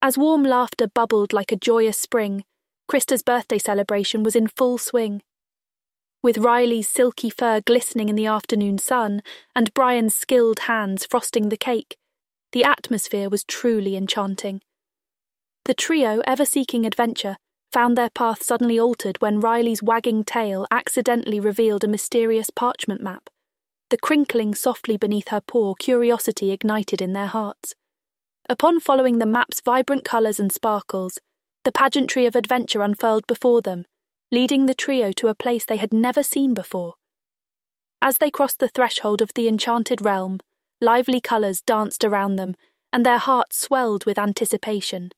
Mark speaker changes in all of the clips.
Speaker 1: As warm laughter bubbled like a joyous spring, Krista's birthday celebration was in full swing. With Rylee's silky fur glistening in the afternoon sun and Brian's skilled hands frosting the cake, the atmosphere was truly enchanting. The trio, ever seeking adventure, found their path suddenly altered when Rylee's wagging tail accidentally revealed a mysterious parchment map. The crinkling softly beneath her paw, curiosity ignited in their hearts. Upon following the map's vibrant colours and sparkles, the pageantry of adventure unfurled before them, leading the trio to a place they had never seen before. As they crossed the threshold of the enchanted realm, lively colours danced around them, and their hearts swelled with anticipation.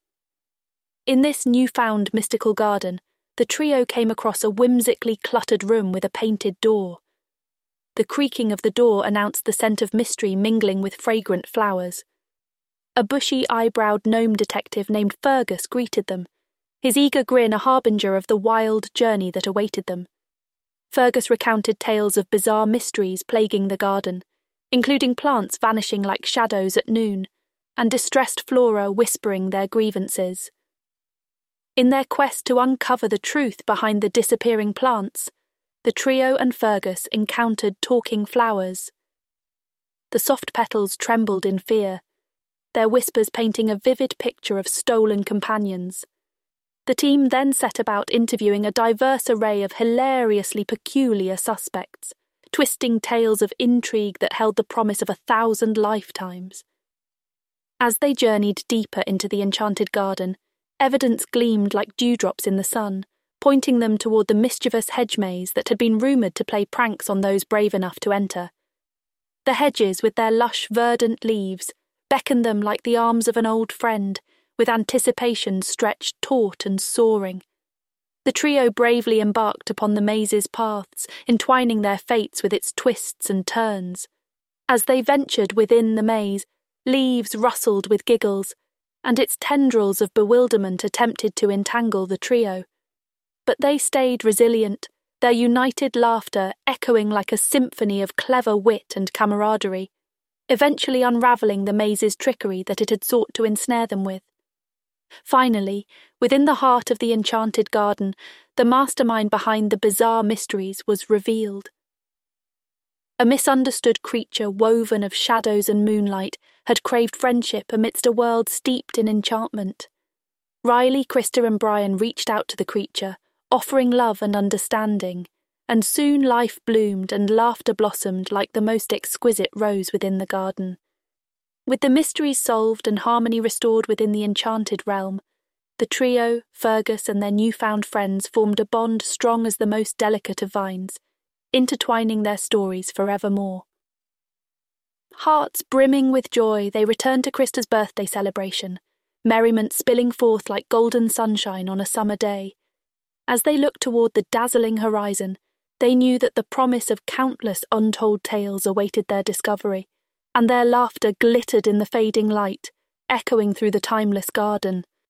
Speaker 1: In this newfound mystical garden, the trio came across a whimsically cluttered room with a painted door. The creaking of the door announced the scent of mystery mingling with fragrant flowers. A bushy eyebrowed gnome detective named Fergus greeted them, his eager grin a harbinger of the wild journey that awaited them. Fergus recounted tales of bizarre mysteries plaguing the garden, including plants vanishing like shadows at noon, and distressed flora whispering their grievances. In their quest to uncover the truth behind the disappearing plants, the trio and Fergus encountered talking flowers. The soft petals trembled in fear, their whispers painting a vivid picture of stolen companions. The team then set about interviewing a diverse array of hilariously peculiar suspects, twisting tales of intrigue that held the promise of a thousand lifetimes. As they journeyed deeper into the enchanted garden, evidence gleamed like dewdrops in the sun, pointing them toward the mischievous hedge maze that had been rumoured to play pranks on those brave enough to enter. The hedges, with their lush, verdant leaves, beckoned them like the arms of an old friend, with anticipation stretched taut and soaring. The trio bravely embarked upon the maze's paths, entwining their fates with its twists and turns. As they ventured within the maze, leaves rustled with giggles, and its tendrils of bewilderment attempted to entangle the trio. But they stayed resilient, their united laughter echoing like a symphony of clever wit and camaraderie eventually unravelling the maze's trickery that it had sought to ensnare them with. Finally, within the heart of the enchanted garden, the mastermind behind the bizarre mysteries was revealed. A misunderstood creature woven of shadows and moonlight had craved friendship amidst a world steeped in enchantment. Rylee, Krista, and Brian reached out to the creature, offering love and understanding and soon life bloomed and laughter blossomed like the most exquisite rose within the garden. With the mysteries solved and harmony restored within the enchanted realm, the trio, Fergus, and their newfound friends formed a bond strong as the most delicate of vines, intertwining their stories forevermore. Hearts brimming with joy, they returned to Krista's birthday celebration, merriment spilling forth like golden sunshine on a summer day. As they looked toward the dazzling horizon, they knew that the promise of countless untold tales awaited their discovery, and their laughter glittered in the fading light, echoing through the timeless garden.